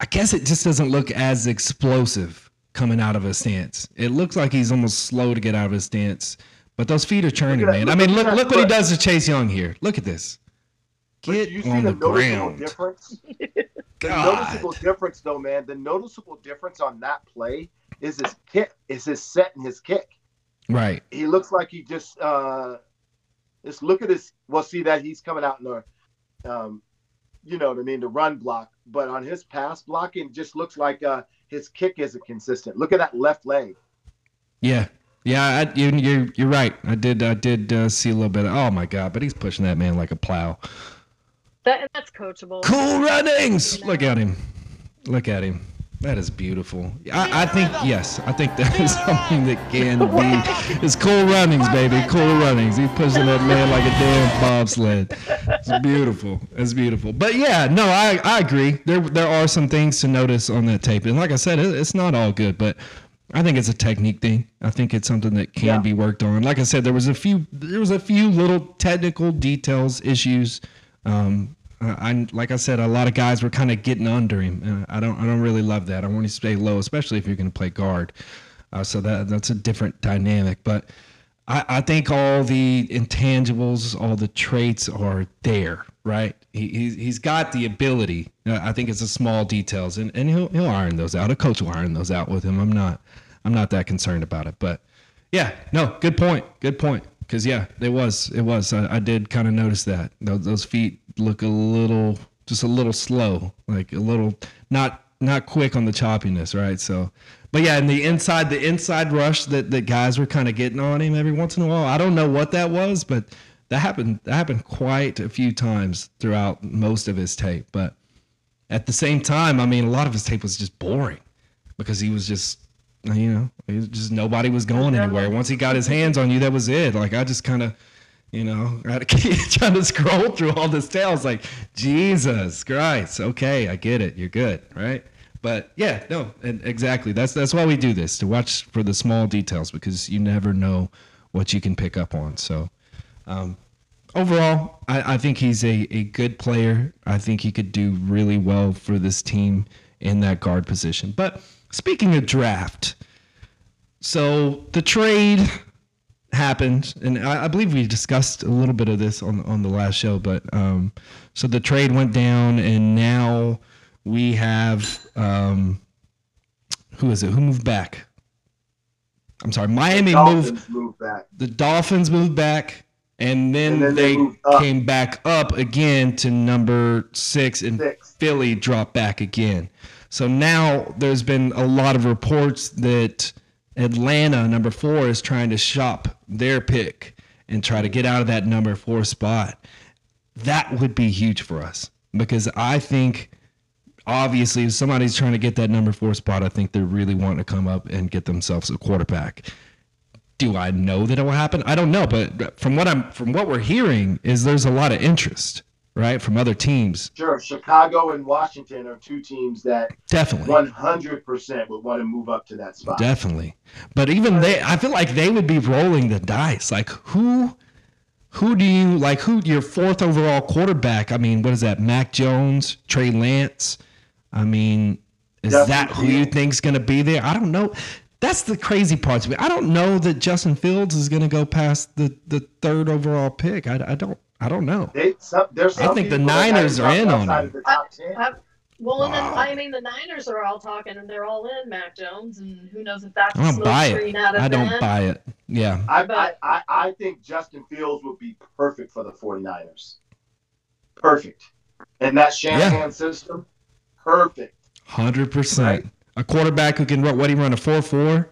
A: I guess it just doesn't look as explosive coming out of his stance. It looks like he's almost slow to get out of his stance. But those feet are churning,
C: Look at that-
A: man. I mean, look look what he does to Chase Young here. Look at this. Get
C: you see
A: on
C: the,
A: the
C: noticeable
A: ground.
C: difference? The noticeable difference, though, man. The noticeable difference on that play is his kick, is his set and his kick.
A: Right.
C: He looks like he just uh just look at his. Well, see that he's coming out in the, um, you know what I mean, the run block. But on his pass blocking, it just looks like uh his kick isn't consistent. Look at that left leg.
A: Yeah, yeah, I, you, you're you're right. I did I did uh, see a little bit. Of, oh my god! But he's pushing that man like a plow.
B: That, and that's coachable.
A: Cool runnings. Look at him. Look at him. That is beautiful. I, I think yes. I think that is something that can be. It's cool runnings, baby. Cool runnings. He's pushing that man like a damn bobsled. It's beautiful. It's beautiful. But yeah, no, I I agree. There there are some things to notice on that tape, and like I said, it, it's not all good, but. I think it's a technique thing. I think it's something that can
C: Yeah.
A: be worked on. Like I said, there was a few there was a few little technical details issues. Um, I, I like I said, a lot of guys were kind of getting under him. Uh, I don't I don't really love that. I want you to stay low, especially if you're going to play guard. Uh, so that that's a different dynamic. But I, I think all the intangibles, all the traits are there, right? He, he's, he's got the ability. Uh, I think it's the small details, and, and he'll he'll iron those out. A coach will iron those out with him. I'm not I'm not that concerned about it. But yeah, no, good point. Good point. Because yeah, it was it was. I, I did kind of notice that those, those feet look a little just a little slow, like a little not not quick on the choppiness, right? So, but yeah, and the inside the inside rush that that guys were kind of getting on him every once in a while. I don't know what that was, but that happened that happened quite a few times throughout most of his tape. But at the same time, I mean, a lot of his tape was just boring because he was just you know, it just nobody was going anywhere. Once he got his hands on you, that was it. Like I just kind of, you know, I had to keep trying to scroll through all this tail. Like, Jesus Christ. Okay, I get it. You're good, right? But yeah, no, and exactly. That's that's why we do this to watch for the small details because you never know what you can pick up on. So, um, overall, I, I think he's a, a good player. I think he could do really well for this team in that guard position. But speaking of draft, so the trade happened, and I, I believe we discussed a little bit of this on on the last show. But um, so the trade went down, and now we have um, who is it? Who moved back? I'm sorry, Miami moved
C: Dolphins move back.
A: the Dolphins moved back, and then,
C: And then
A: they,
C: they
A: came back up again to number six, and
C: Six.
A: Philly dropped back again. So now there's been a lot of reports that Atlanta, number four, is trying to shop their pick and try to get out of that number four spot. That would be huge for us because I think obviously if somebody's trying to get that number four spot, I think they're really wanting to come up and get themselves a quarterback. Do I know that it will happen? I don't know, but from what I'm from what we're hearing is there's a lot of interest, right, from other teams.
C: Sure, Chicago and Washington are two teams that
A: Definitely.
C: 100% would want to move up to that spot.
A: Definitely. But even they I feel like they would be rolling the dice. Like who who do you like who your fourth overall quarterback? I mean, what is that? Mac Jones, Trey Lance? I mean, is that who you think's going to be there? I don't know. That's the crazy part to me. I don't know that Justin Fields is going to go past the, the third overall pick. I, I don't I don't know.
C: They, some, there's
A: I think the
C: people that have
A: Niners are in on
C: it.
A: him.
C: of the top uh, 10.
B: I, well, and then I mean the Niners are all talking and they're all in Mac Jones, and who knows if that's
A: I
B: a
A: don't buy it.
B: out of
A: I don't
B: them.
A: buy it. Yeah,
C: I, I,
B: But-
C: I, I think Justin Fields would be perfect for the 49ers. Perfect. And that Shanahan system, perfect.
A: hundred percent.
C: Right.
A: A quarterback who can run. What he run a four four?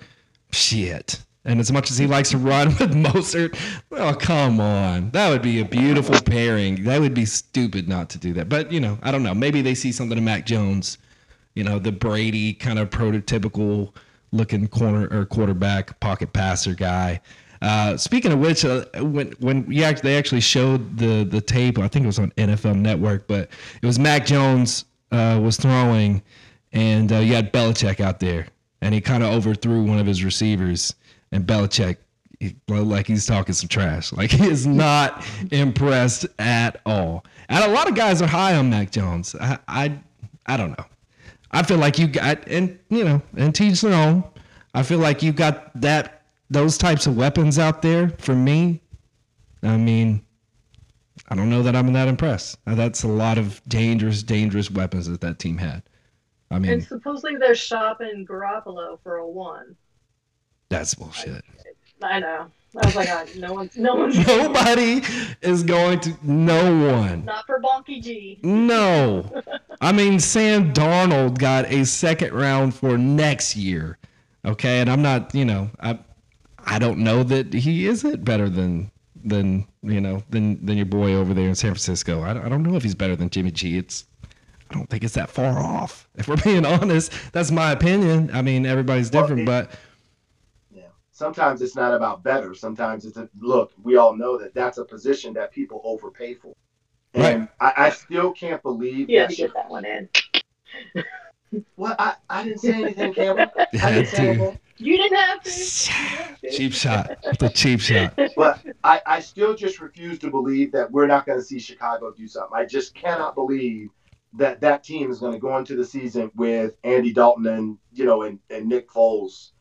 A: Shit. And as much as he likes to run with Mostert, well, come on, that would be a beautiful pairing. That would be stupid not to do that. But you know, I don't know. Maybe they see something in Mac Jones. You know, the Brady kind of prototypical looking corner or quarterback, pocket passer guy. Uh, speaking of which, uh, when when act, they actually showed the the tape, I think it was on NFL Network, but it was Mac Jones uh, was throwing, and uh, you had Belichick out there, and he kind of overthrew one of his receivers, and Belichick. He, like he's talking some trash. Like he is not impressed at all. And a lot of guys are high on Mac Jones. I, I, I don't know. I feel like you got, and you know, and teach their own. I feel like you got that those types of weapons out there. For me, I mean, I don't know that I'm that impressed. Uh, That's a lot of dangerous, dangerous weapons that that team had. I mean,
B: And supposedly they're shopping Garoppolo for a one.
A: That's bullshit.
B: I know. I was like, no one's, no one's
A: Nobody is going to. No one.
B: not for Bonky G.
A: No. I mean, Sam Darnold got a second round for next year. Okay, and I'm not, you know, I I don't know that he isn't better than than you know than than your boy over there in San Francisco. I don't, I don't know if he's better than Jimmy G. It's I don't think it's that far off. If we're being honest, that's my opinion. I mean, everybody's
C: Well,
A: different,
C: it-
A: but
C: Yeah. Sometimes it's not about better. Sometimes it's a look. We all know that that's a position that people overpay for. And I, I still can't believe
B: You
C: that.
B: had to get that one in.
C: Well, I, I didn't say anything, Cameron. I didn't say anything.
B: You didn't have to. You didn't have to.
A: cheap shot. The cheap shot.
C: But I, I still just refuse to believe that we're not going to see Chicago do something. I just cannot believe that that team is going to go into the season with Andy Dalton and you know and, and Nick Foles.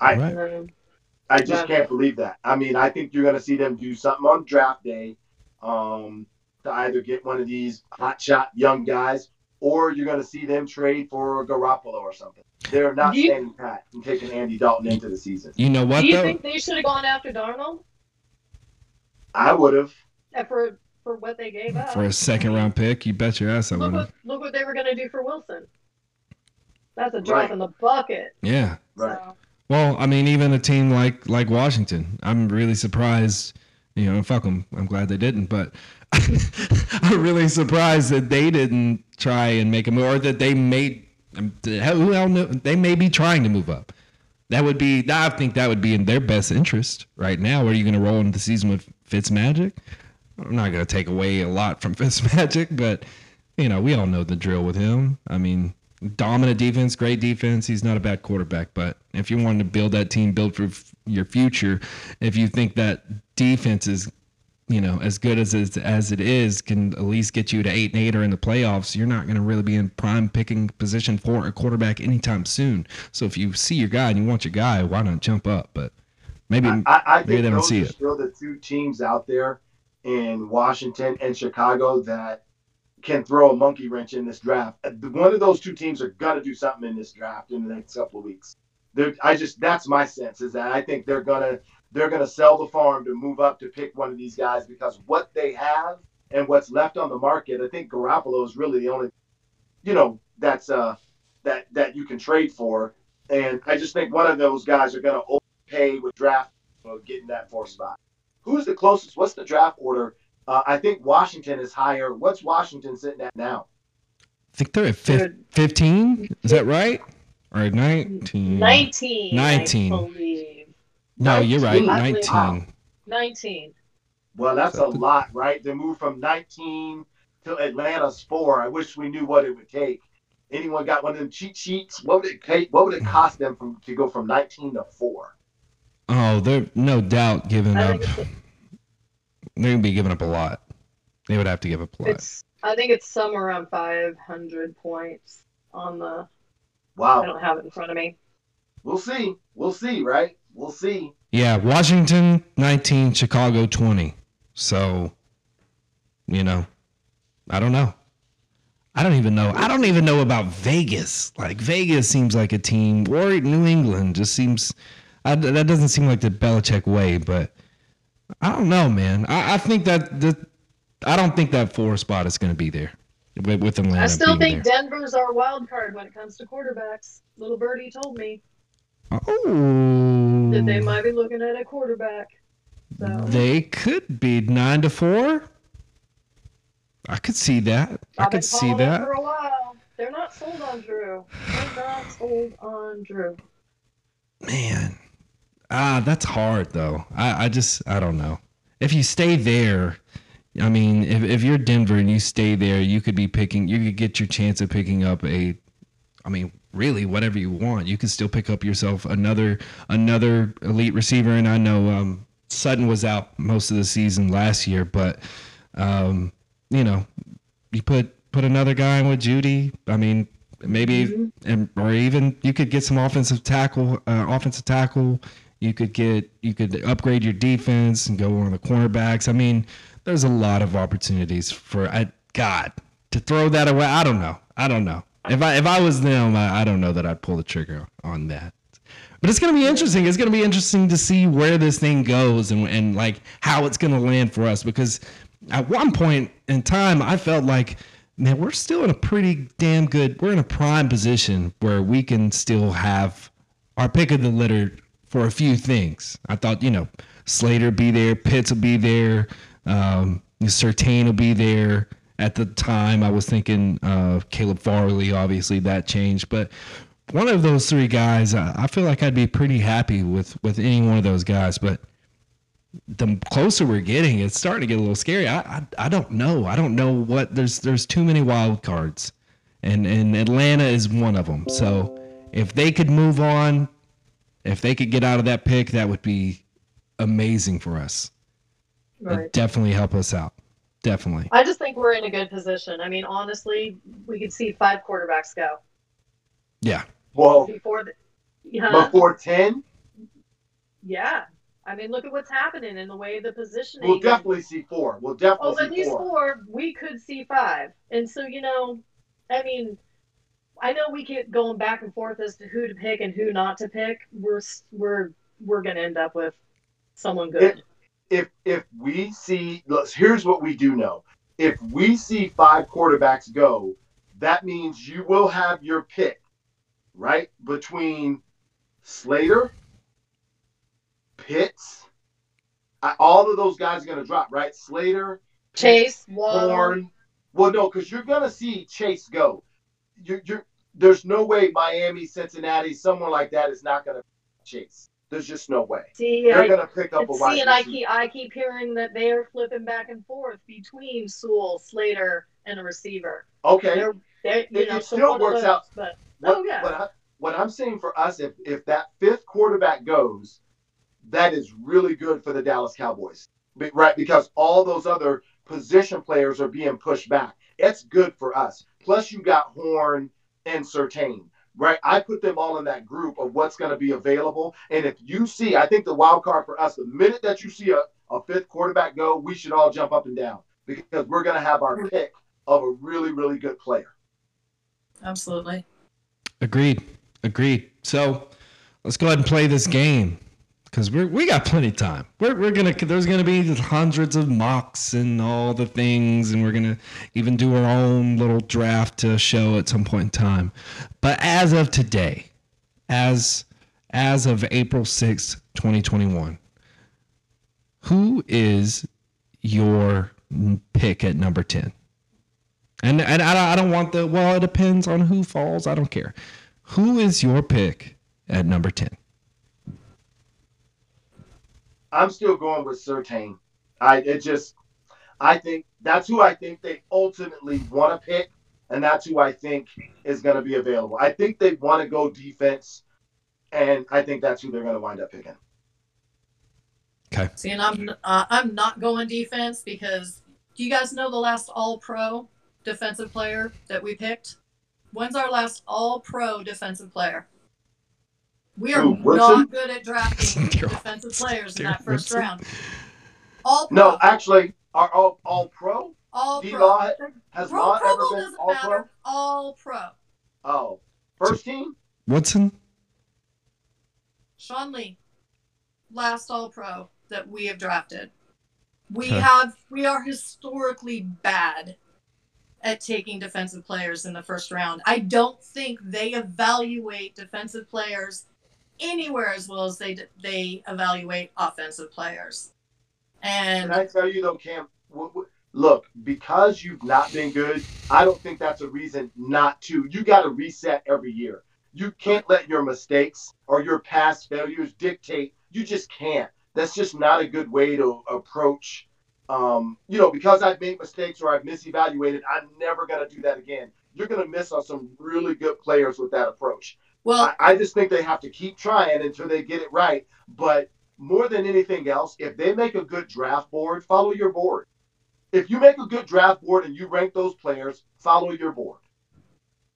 C: I
A: Right.
B: Um,
C: I just
B: Yeah.
C: can't believe that. I mean, I think you're going to see them do something on draft day um, to either get one of these hotshot young guys, or you're going to see them trade for Garoppolo or something. They're not
B: you-
C: standing pat and taking Andy Dalton into the season.
A: You know what
B: Do you
A: though?
B: think they should have gone after Darnold
C: I would have.
B: uh, for for what they gave up?
A: For a second round pick, you bet your ass I would have.
B: look what they were going to do for Wilson. That's a drop
C: Right.
B: in the bucket.
A: Yeah.
C: Right.
B: So,
A: Well, I mean, even a team like like Washington, I'm really surprised. You know, fuck them. I'm glad they didn't, but I'm really surprised that they didn't try and make a move, or that they made. um, Who hell knew? They may be trying to move up. That would be. I think that would be in their best interest right now. Are you going to roll into the season with Fitzmagic? I'm not going to take away a lot from Fitzmagic, but you know, we all know the drill with him. I mean, dominant defense, great defense. He's not a bad quarterback, but if you want to build that team, build for f- your future, if you think that defense is, you know, as good as it, as it is, can at least get you to eight and eight or in the playoffs, you're not going to really be in prime picking position for a quarterback anytime soon. So if you see your guy and you want your guy, why not jump up? But maybe
C: I, I I
A: maybe they don't see it.
C: still the two teams out there in Washington and Chicago that can throw a monkey wrench in this draft. Uh, One of those two teams are gonna do something in this draft in the next couple of weeks. They're, I just that's my sense is that I think they're gonna they're gonna sell the farm to move up to pick one of these guys because what they have and what's left on the market, I think Garoppolo is really the only, you know, that's uh that that you can trade for. And I just think one of those guys are gonna pay with draft uh, getting that fourth spot. Who's the closest? What's the draft order? Uh, I think Washington is higher. What's Washington sitting at now?
A: I think they're at fif- 15. Is that right? Or 19?
B: 19.
A: 19.
B: I believe.
A: No, you're right.
C: 19.
A: 19.
B: 19.
C: Well, that's a lot, right? They moved from 19 to Atlanta's four. I wish we knew what it would take. Anyone got one of them cheat sheets? What would it take? What would it cost them from to go from 19 to four?
A: Oh, they're no doubt giving
B: I
A: up.
B: Think it's,
A: They're gonna be giving up a lot. They would have to give up a lot.
B: it's I think it's somewhere around 500 points on the.
C: Wow.
B: I don't have it in front of me.
C: We'll see. We'll see, right? We'll see.
A: Yeah, Washington 19, Chicago 20. So, you know, I don't know. I don't even know. I don't even know about Vegas. Like Vegas seems like a team, or New England just seems. I, that doesn't seem like the Belichick way, but I don't know, man. I, I think that the I don't think that four spot is going to be there with, with Atlanta.
B: I still think
A: there.
B: Denver's our wild card when it comes to quarterbacks. Little Birdie told me
A: Oh,
B: that they oh. might be looking at a quarterback. So
A: They could be nine to four. I could see that. I
B: I've been
A: could see that.
B: for a while. They're not sold on Drew. They're not sold on Drew.
A: Man, ah, that's hard though. I, I just, I don't know. If you stay there, I mean, if, if you're Denver and you stay there, you could be picking, you could get your chance of picking up a, I mean, really whatever you want. You could still pick up yourself another, another elite receiver. And I know um, Sutton was out most of the season last year, but, um, you know, you put put another guy in with Jeudy. I mean, maybe and or even you could get some offensive tackle, uh, offensive tackle. You could get you could upgrade your defense and go on the cornerbacks. I mean, there's a lot of opportunities for I God to throw that away. I don't know. I don't know. If I if I was them, I, I don't know that I'd pull the trigger on that. But it's gonna be interesting. It's gonna be interesting to see where this thing goes and and like how it's gonna land for us because at one point in time I felt like man we're still in a pretty damn good we're in a prime position where we can still have our pick of the litter for a few things. I thought you know Slater be there, Pitts will be there, um, Surtain will be there. At the time, I was thinking uh, Caleb Farley. Obviously, that changed, but one of those three guys, I I feel like I'd be pretty happy with with any one of those guys. But the closer we're getting, it's starting to get a little scary. I, I I don't know. I don't know what there's there's too many wild cards, and and Atlanta is one of them. So if they could move on, if they could get out of that pick, that would be amazing for us.
B: Right.
A: It'd definitely help us out. Definitely.
B: I just think we're in a good position. I mean, honestly, we could see five quarterbacks go
A: Yeah.
C: Well,
B: before the. Yeah.
C: before ten,
B: Yeah. I mean, look at what's happening in the way the positioning.
C: we'll definitely see four. We'll definitely
B: at
C: see
B: least
C: four.
B: four. We could see five. And so, you know, I mean, I know we keep going back and forth as to who to pick and who not to pick. We're we're we're gonna end up with someone good.
C: if if we see look, here's what we do know if we see five quarterbacks go that means you will have your pick right between slater pitts I, all of those guys are going to drop right slater
B: Chase.
C: Horn. well no because you're going to see chase go you're, you're there's no way miami cincinnati someone like that is not going to chase there's just no way
B: See,
C: they're
B: I,
C: going to pick up a
B: see, and I keep I keep hearing that they are flipping back and forth between Sewell, Slater, and a receiver.
C: okay
B: They're, they're you
C: It-
B: know,
C: still works
B: those,
C: out.
B: But
C: What,
B: Oh, yeah.
C: what, I, what I'm saying for us, if if that fifth quarterback goes, that is really good for the Dallas Cowboys, right? Because all those other position players are being pushed back. It's good for us. Plus, you got Horn and Surtain, right? I put them all in that group of what's going to be available. And if you see, I think the wild card for us, the minute that you see a, a fifth quarterback go, we should all jump up and down because we're going to have our pick of a really, really good player.
B: absolutely.
A: Agreed. Agreed. So let's go ahead and play this game because we we got plenty of time. We're, we're gonna there's gonna be hundreds of mocks and all the things, and we're gonna even do our own little draft to show at some point in time. But as of today, as as of April sixth, twenty twenty one, who is your pick at number ten? And and I, don't- I don't want the well. It depends on who falls. I don't care. Who is your pick at number ten?
C: I'm still going with Surtain. I it just I think that's who I think they ultimately want to pick, and that's who I think is going to be available. I think they want to go defense, and I think that's who they're going to wind up picking.
A: Okay.
B: See, and I'm uh, I'm not going defense because do you guys know the last All Pro defensive player that we picked? When's our last All Pro defensive player? We are
C: Who, Woodson?
B: not good at drafting defensive
A: Woodson.
B: players in
A: Darryl
B: that first round. All Pro.
C: No, actually, are all all pro?
B: all
C: D.
B: Pro.
C: Has
B: Pro,
C: Law
B: pro
C: ever been
B: doesn't
C: all
B: matter.
C: pro?
B: All Pro.
C: Oh, first team.
A: Woodson.
B: Sean Lee. last All Pro that we have drafted. We
A: Okay.
B: have we are historically bad at taking defensive players in the first round. I don't think they evaluate defensive players anywhere as well as they they evaluate offensive players. And
C: Can I tell you though, Cam? Look, because you've not been good, I don't think that's a reason not to. You got to reset every year. You can't let your mistakes or your past failures dictate. You just can't. That's just not a good way to approach. Um, you know, because I've made mistakes or I've misevaluated, I'm never gonna do that again. You're gonna miss on some really good players with that approach.
B: Well,
C: I, I just think they have to keep trying until they get it right. But more than anything else, if they make a good draft board, follow your board. If you make a good draft board and you rank those players, follow your board.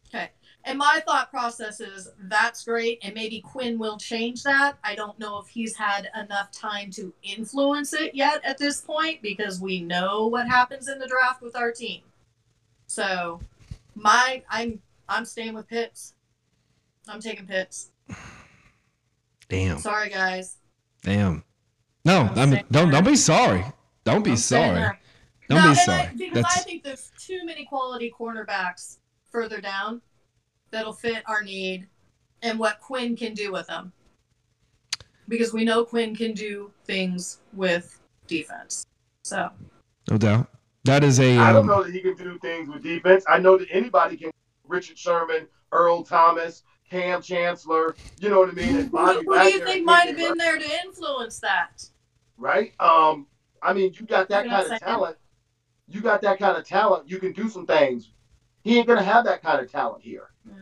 C: Okay.
B: And my thought process is that's great, and maybe Quinn will change that. I don't know if he's had enough time to influence it yet at this point because we know what happens in the draft with our team. So, my I'm I'm staying with Pitts. I'm taking Pitts.
A: Damn.
B: Sorry, guys.
A: Damn. No,
B: I'm
A: I mean, don't don't be sorry. Don't be
B: I'm
A: sorry. Don't
B: No,
A: be sorry.
B: I, because I think there's too many quality cornerbacks further down that'll fit our need and what Quinn can do with them. Because we know Quinn can do things with defense. So
A: no doubt. That is a.
C: I don't
A: Um,
C: know that he can do things with defense. I know that anybody can. Richard Sherman, Earl Thomas, Kam Chancellor. You know what I mean? And
B: who,
C: Bobby
B: who do you think might have
C: KJ
B: been there to influence that?
C: right? Um, I mean, you got that kind of
B: saying-
C: talent. You got that kind of talent. You can do some things. He ain't gonna have that kind of talent here,
B: Yeah,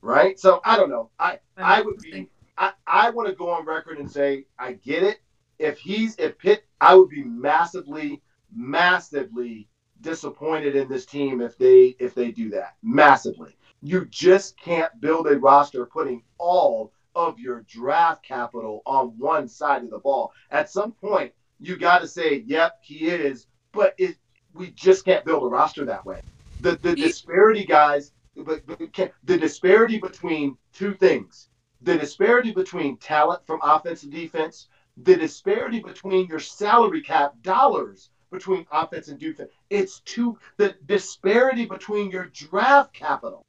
C: right? So I don't know. I I would be.
B: think-
C: I, I want to go on record and say I get it. If he's if Pitt, I would be massively, massively disappointed in this team if they if they do that. Massively. You just can't build a roster putting all of your draft capital on one side of the ball. At some point, you got to say, "Yep, he is," but it we just can't build a roster that way. The the disparity, guys. But, but can't- the disparity between two things the disparity between talent from offense and defense, the disparity between your salary cap dollars between offense and defense. It's two the disparity between your draft capital.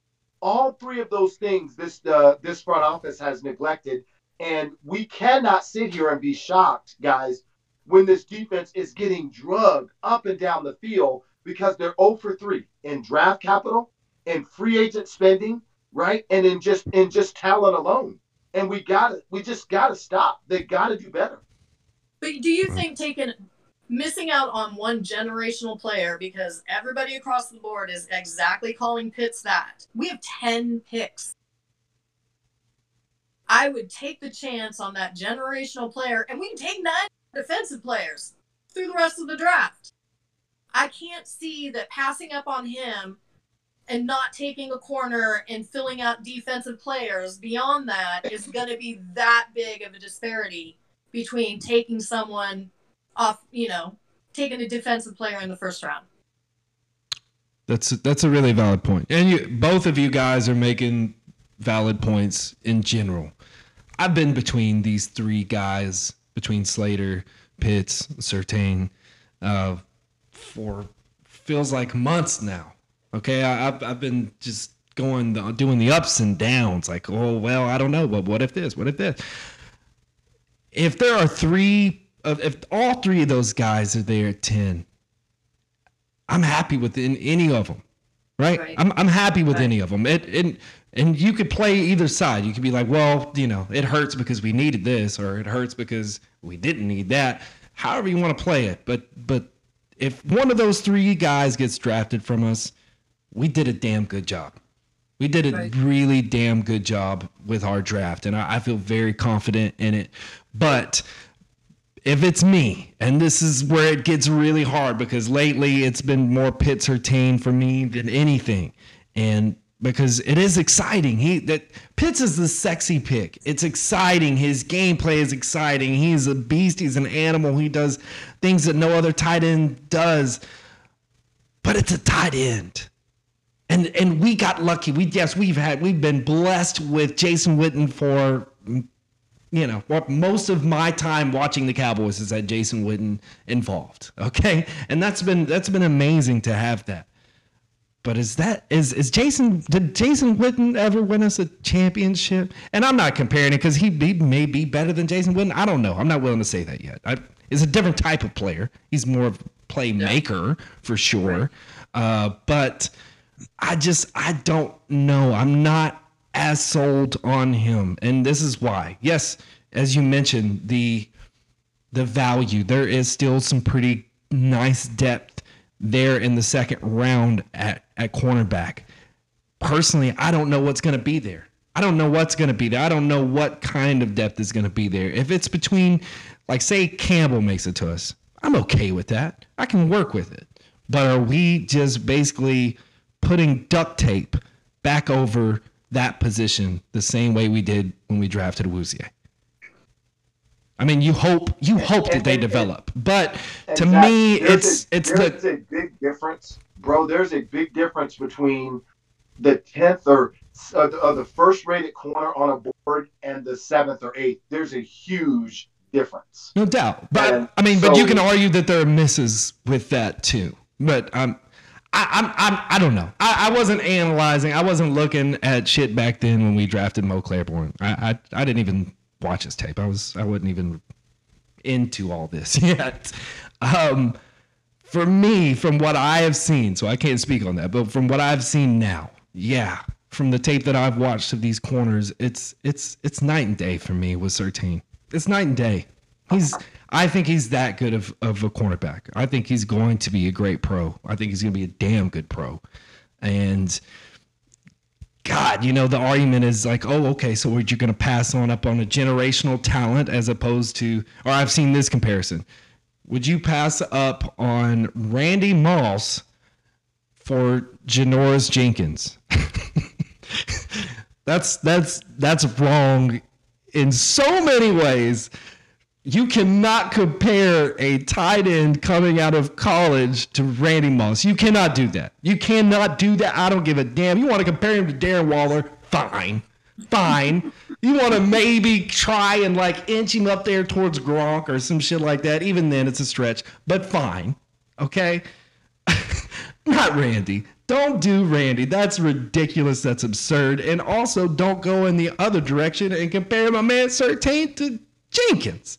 C: All three of those things this uh, this front office has neglected, and we cannot sit here and be shocked, guys, when this defense is getting drugged up and down the field because they're 0 for 3 in draft capital, in free agent spending, right, and in just in just talent alone and we got to we just got to stop. They got to do better.
B: But do you think taking missing out on one generational player because everybody across the board is exactly calling Pitts that? We have 10 picks. I would take the chance on that generational player, and we can take nine defensive players through the rest of the draft. I can't see that passing up on him and not taking a corner and filling out defensive players beyond that is going to be that big of a disparity between taking someone off, you know, taking a defensive player in the first round.
A: That's that's a really valid point, and you both of you guys are making valid points in general. I've been between these three guys, between Slater, Pitts, Surtain, uh, for feels like months now. Okay, I, I've I've been just going the, doing the ups and downs. Like, oh well, I don't know, but what if this? What if this? If there are three, if all three of those guys are there at ten, I'm happy with in, any of them, right?
B: Right.
A: I'm I'm happy with
B: Right.
A: any of them. It, it and you could play either side. You could be like, well, you know, it hurts because we needed this, or it hurts because we didn't need that. However you want to play it, but but if one of those three guys gets drafted from us, we did a damn good job. We did a
B: Right.
A: really damn good job with our draft, and I, I feel very confident in it. But if it's me, and this is where it gets really hard because lately it's been more Pitts or Tane for me than anything, and because it is exciting. He that Pitts is the sexy pick. It's exciting. His gameplay is exciting. He's a beast. He's an animal. He does things that no other tight end does. But it's a tight end. And and we got lucky. We yes, we've had we've been blessed with Jason Witten for you know what most of my time watching the Cowboys is that Jason Witten involved. Okay, and that's been that's been amazing to have that. But is that is is Jason did Jason Witten ever win us a championship? And I'm not comparing it because he, he may be better than Jason Witten. I don't know. I'm not willing to say that yet. I, he's a different type of player. He's more of a playmaker for sure. Uh, but I just I don't know. I'm not as sold on him, and this is why. Yes, as you mentioned, the the value there is still some pretty nice depth there in the second round at at cornerback. Personally, I don't know what's going to be there. I don't know what's going to be there. I don't know what kind of depth is going to be there. If it's between, like, say Campbell makes it to us, I'm okay with that. I can work with it. But are we just basically putting duct tape back over that position the same way we did when we drafted Awuzie? I mean, you hope you hope that they
F: and- and-
A: develop, but
F: And
A: to
F: that-
A: me, it's
F: a,
A: it's
F: there's
A: the
F: a big difference, bro. There's a big difference between the tenth or uh, the, uh, the first rated corner on a board and the seventh or eighth. There's a huge difference.
A: No doubt. But
F: And
A: I mean, but you can argue that there are misses with that too. But um I, I'm, I'm, I don't know. I, I wasn't analyzing. I wasn't looking at shit back then when we drafted Mo Claiborne. I, I, I didn't even watch his tape. I was, I wasn't even into all this yet. Um, for me, from what I have seen, so I can't speak on that, but from what I've seen now, yeah, from the tape that I've watched of these corners, it's it's it's night and day for me with Surtain. It's night and day. He's I think he's that good of, of a cornerback. I think he's going to be a great pro. I think he's going to be a damn good pro. And God, you know, the argument is like, oh, okay, so you're going to pass on up on a generational talent as opposed to, or I've seen this comparison. Would you pass up on Randy Moss for Janoris Jenkins? that's that's that's wrong in so many ways. You cannot compare a tight end coming out of college to Randy Moss. You cannot do that. You cannot do that. I don't give a damn. You want to compare him to Darren Waller? Fine. Fine. You want to maybe try and like inch him up there towards Gronk or some shit like that. Even then, it's a stretch, but fine. Okay? Not Randy. Don't do Randy. That's ridiculous. That's absurd. And also, don't go in the other direction and compare my man Surtain to Jenkins,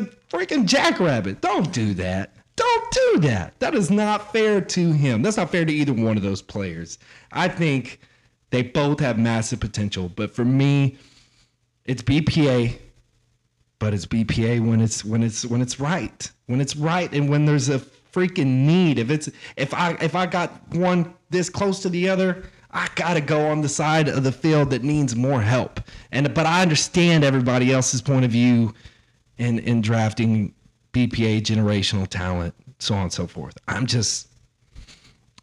A: to freaking Jackrabbit. Don't do that. Don't do that. That is not fair to him. That's not fair to either one of those players. I think they both have massive potential. But for me, it's BPA but it's BPA when it's when it's when it's right, when it's right, and when there's a freaking need. If it's if I if I got one this close to the other, I gotta go on the side of the field that needs more help. And but I understand everybody else's point of view in in drafting BPA generational talent, so on and so forth. I'm just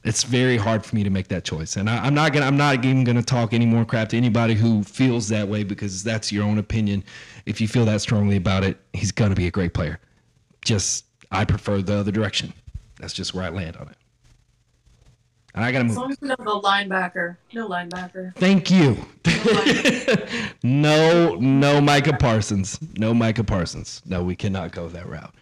A: it's very hard for me to make that choice. And I, I'm not gonna I'm not even gonna talk any more crap to anybody who feels that way because that's your own opinion. If you feel that strongly about it, he's gonna be a great player. Just I prefer the other direction. That's just where I land on it. And I gotta move.
E: As long as we know the linebacker, no linebacker.
A: Thank you. no, no Micah Parsons. No Micah Parsons. No, we cannot go that route.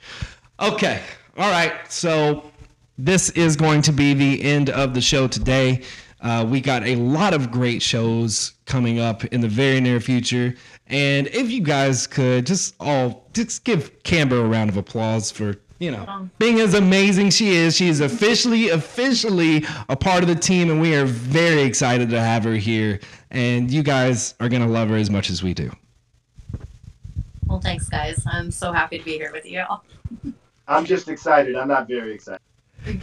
A: Okay. All right. So this is going to be the end of the show today. Uh, we got a lot of great shows coming up in the very near future. And if you guys could just all just give Camber a round of applause for, you know, being as amazing she is. She is officially, officially a part of the team, and we are very excited to have her here. And you guys are going to love her as much as we do.
G: Well, thanks, guys. I'm so happy to be here with you all.
F: I'm just excited. I'm not very excited.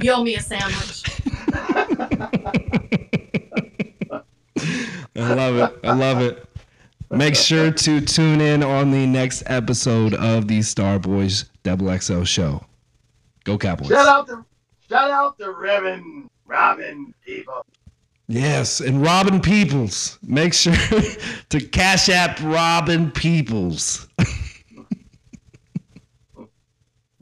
E: You owe me a sandwich.
A: I love it. I love it. Make sure to tune in on the next episode of the Star Boys Double XL show. Go Cowboys.
F: Shout out to shout out to Reverend Robin Peoples.
A: Yes, and Robin Peoples. Make sure to cash app Robin Peoples.